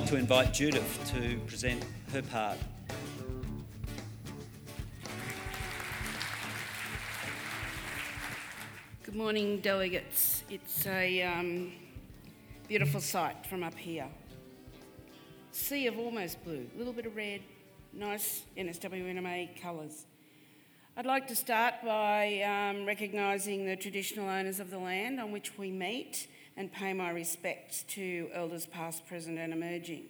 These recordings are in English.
like to invite Judith to present her part. Good morning, delegates. It's a um, beautiful sight from up here. Sea of almost blue, a little bit of red, nice NSWNMA colours. I'd like to start by um, recognising the traditional owners of the land on which we meet and pay my respects to elders past, present, and emerging.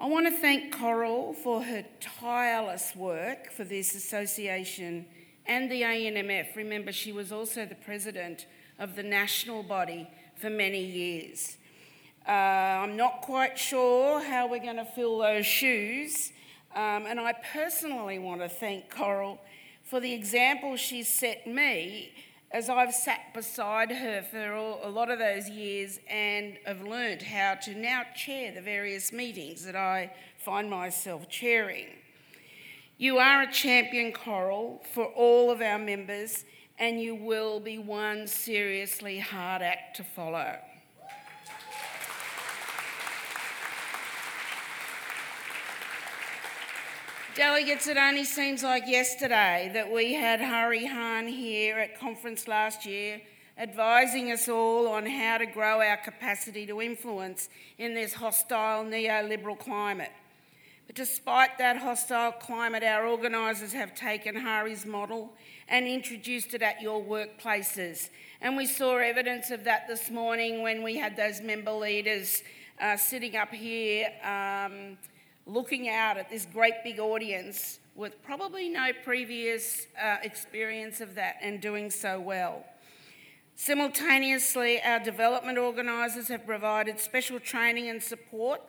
I want to thank Coral for her tireless work for this association and the ANMF. Remember, she was also the president of the national body for many years. Uh, I'm not quite sure how we're going to fill those shoes. Um, and I personally want to thank Coral for the example she's set me as I've sat beside her for all, a lot of those years and have learned how to now chair the various meetings that I find myself chairing. You are a champion, Coral, for all of our members, and you will be one seriously hard act to follow. Delegates, it only seems like yesterday that we had Hahrie Han here at conference last year advising us all on how to grow our capacity to influence in this hostile neoliberal climate. But despite that hostile climate, our organisers have taken Hahrie's model and introduced it at your workplaces. And we saw evidence of that this morning when we had those member leaders uh, sitting up here. Um, looking out at this great big audience with probably no previous uh, experience of that and doing so well. Simultaneously, our development organisers have provided special training and support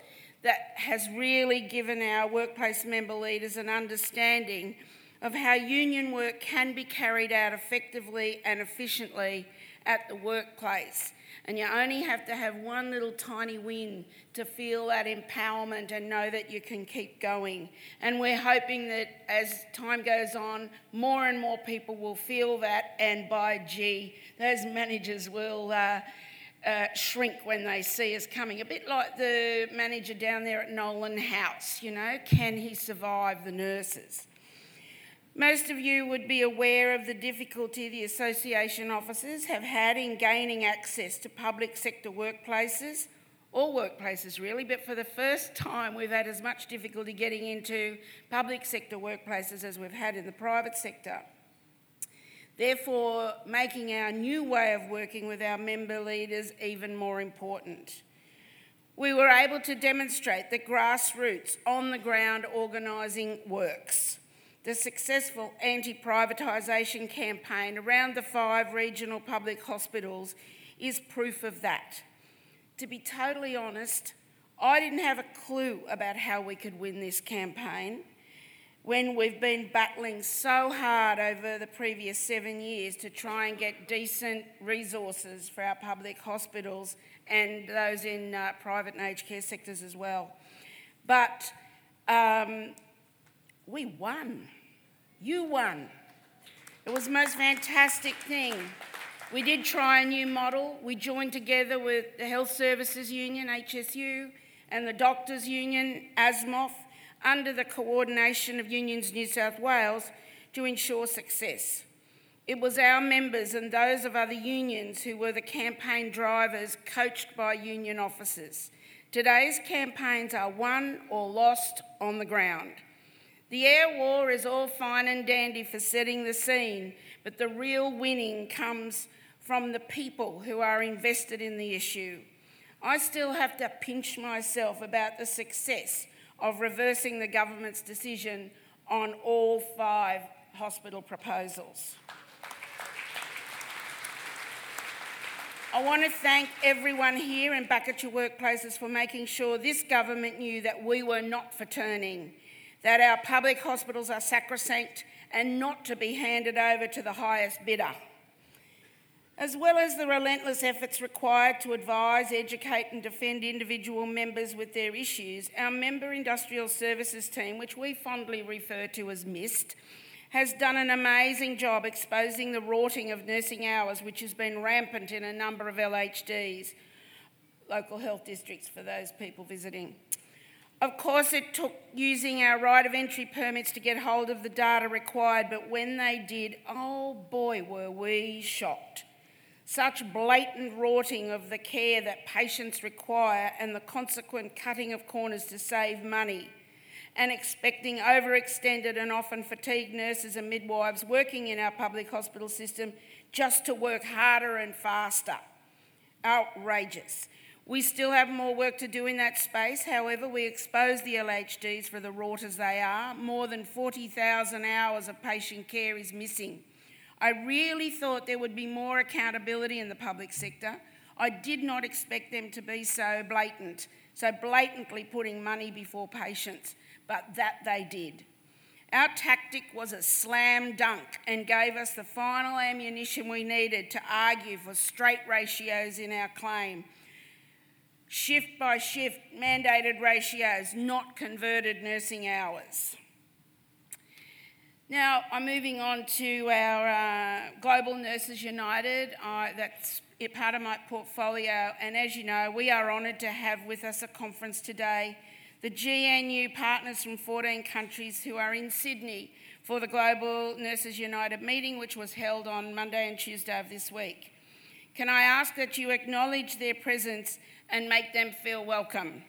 that has really given our workplace member leaders an understanding of how union work can be carried out effectively and efficiently at the workplace. And you only have to have one little tiny win to feel that empowerment and know that you can keep going. And we're hoping that as time goes on, more and more people will feel that, and by gee, those managers will. Uh, uh, shrink when they see us coming. A bit like the manager down there at Nolan House, you know, can he survive the nurses? Most of you would be aware of the difficulty the association officers have had in gaining access to public sector workplaces, all workplaces really, but for the first time we've had as much difficulty getting into public sector workplaces as we've had in the private sector. Therefore, making our new way of working with our member leaders even more important. We were able to demonstrate that grassroots, on the ground organising works. The successful anti privatisation campaign around the five regional public hospitals is proof of that. To be totally honest, I didn't have a clue about how we could win this campaign when we've been battling so hard over the previous seven years to try and get decent resources for our public hospitals and those in uh, private and aged care sectors as well. But um, we won. You won. It was the most fantastic thing. We did try a new model. We joined together with the Health Services Union, HSU, and the Doctors Union, ASMOF, under the coordination of Unions New South Wales to ensure success. It was our members and those of other unions who were the campaign drivers, coached by union officers. Today's campaigns are won or lost on the ground. The air war is all fine and dandy for setting the scene, but the real winning comes from the people who are invested in the issue. I still have to pinch myself about the success of reversing the government's decision on all five hospital proposals. I want to thank everyone here and back at your workplaces for making sure this government knew that we were not for turning, that our public hospitals are sacrosanct and not to be handed over to the highest bidder as well as the relentless efforts required to advise, educate, and defend individual members with their issues, our member industrial services team, which we fondly refer to as MIST, has done an amazing job exposing the rorting of nursing hours, which has been rampant in a number of LHDs. local health districts for those people visiting. Of course, it took using our right of entry permits to get hold of the data required, but when they did, oh boy, were we shocked. Such blatant rorting of the care that patients require and the consequent cutting of corners to save money, and expecting overextended and often fatigued nurses and midwives working in our public hospital system just to work harder and faster. Outrageous. We still have more work to do in that space. However, we expose the LHDs for the rot as they are. More than 40,000 hours of patient care is missing. I really thought there would be more accountability in the public sector. I did not expect them to be so blatant, so blatantly putting money before patients, but that they did. Our tactic was a slam dunk and gave us the final ammunition we needed to argue for straight ratios in our claim shift by shift mandated ratios, not converted nursing hours. Now, I'm moving on to our uh, Global Nurses United. Uh, that's part of my portfolio, and as you know, we are honoured to have with us a conference today the GNU partners from 14 countries who are in Sydney for the Global Nurses United meeting, which was held on Monday and Tuesday of this week. Can I ask that you acknowledge their presence and make them feel welcome.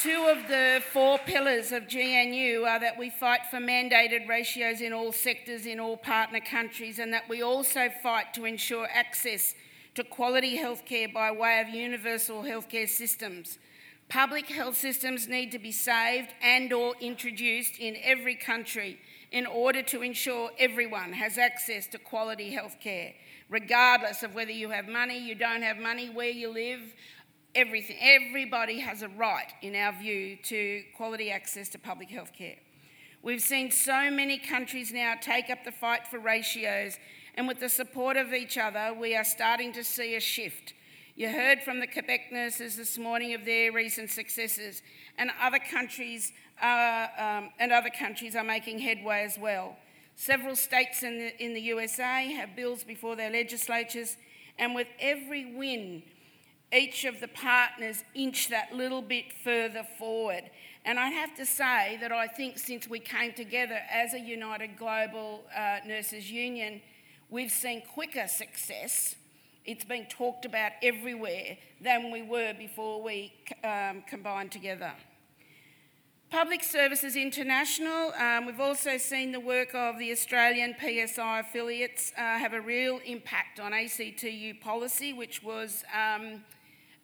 Two of the four pillars of GNU are that we fight for mandated ratios in all sectors in all partner countries and that we also fight to ensure access to quality healthcare by way of universal healthcare systems. Public health systems need to be saved and or introduced in every country in order to ensure everyone has access to quality health care, regardless of whether you have money, you don't have money, where you live, everything. Everybody has a right, in our view, to quality access to public health care. We've seen so many countries now take up the fight for ratios, and with the support of each other, we are starting to see a shift. You heard from the Quebec nurses this morning of their recent successes, and other countries are, um, and other countries are making headway as well. Several states in the, in the USA have bills before their legislatures, and with every win, each of the partners inch that little bit further forward. And I have to say that I think since we came together as a United Global uh, Nurses Union, we've seen quicker success. It's been talked about everywhere than we were before we um, combined together. Public Services International, um, we've also seen the work of the Australian PSI affiliates uh, have a real impact on ACTU policy, which was um,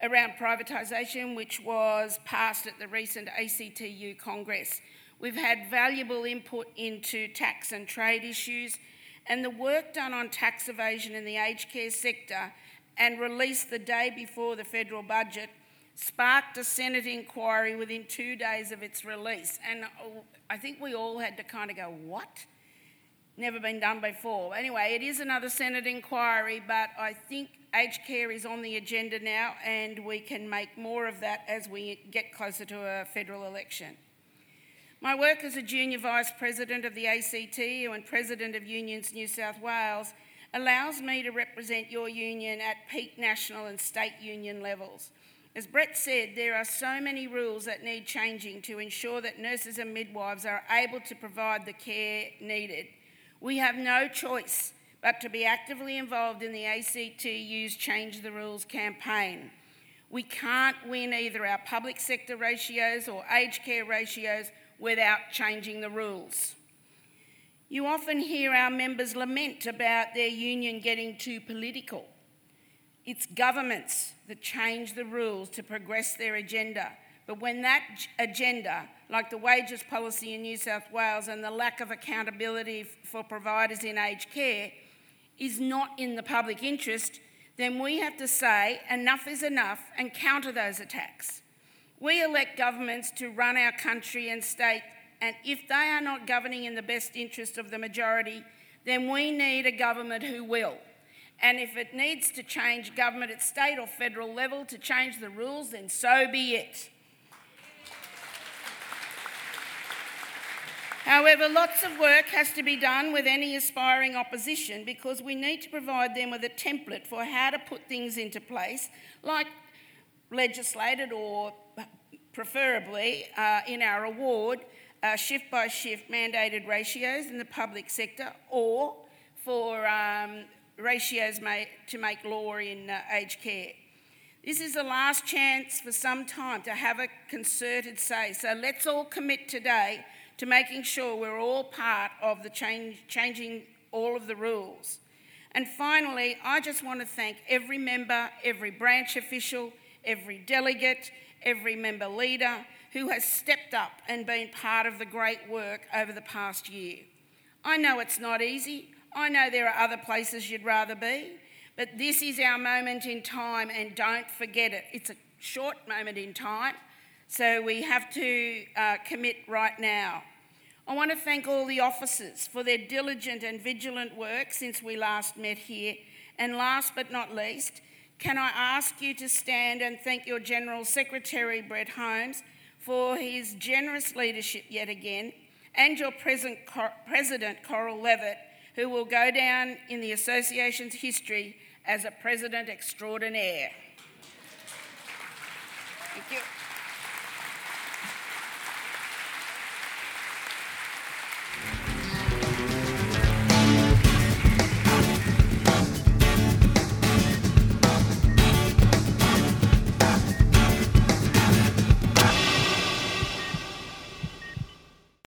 around privatisation, which was passed at the recent ACTU Congress. We've had valuable input into tax and trade issues, and the work done on tax evasion in the aged care sector and released the day before the federal budget sparked a Senate inquiry within two days of its release. And uh, I think we all had to kind of go, what? Never been done before. Anyway, it is another Senate inquiry, but I think aged care is on the agenda now, and we can make more of that as we get closer to a federal election. My work as a junior vice president of the ACTU and president of Unions New South Wales allows me to represent your union at peak national and state union levels. As Brett said, there are so many rules that need changing to ensure that nurses and midwives are able to provide the care needed. We have no choice but to be actively involved in the ACTU's Change the Rules campaign. We can't win either our public sector ratios or aged care ratios without changing the rules. You often hear our members lament about their union getting too political. It's governments that change the rules to progress their agenda. But when that agenda, like the wages policy in New South Wales and the lack of accountability for providers in aged care, is not in the public interest, then we have to say enough is enough and counter those attacks. We elect governments to run our country and state, and if they are not governing in the best interest of the majority, then we need a government who will. And if it needs to change government at state or federal level to change the rules, then so be it. However, lots of work has to be done with any aspiring opposition because we need to provide them with a template for how to put things into place, like legislated or preferably uh, in our award, uh, shift by shift mandated ratios in the public sector, or for um, ratios made, to make law in uh, aged care. This is the last chance for some time to have a concerted say. So let's all commit today to making sure we're all part of the change, changing all of the rules. And finally, I just want to thank every member, every branch official, every delegate, every member leader who has stepped up and been part of the great work over the past year. I know it's not easy. I know there are other places you'd rather be, but this is our moment in time and don't forget it. It's a short moment in time, so we have to uh, commit right now. I want to thank all the officers for their diligent and vigilant work since we last met here. And last but not least, can I ask you to stand and thank your General Secretary, Brett Holmes, for his generous leadership yet again, and your present President, Coral Levitt, who will go down in the Association's history as a President extraordinaire. Thank you.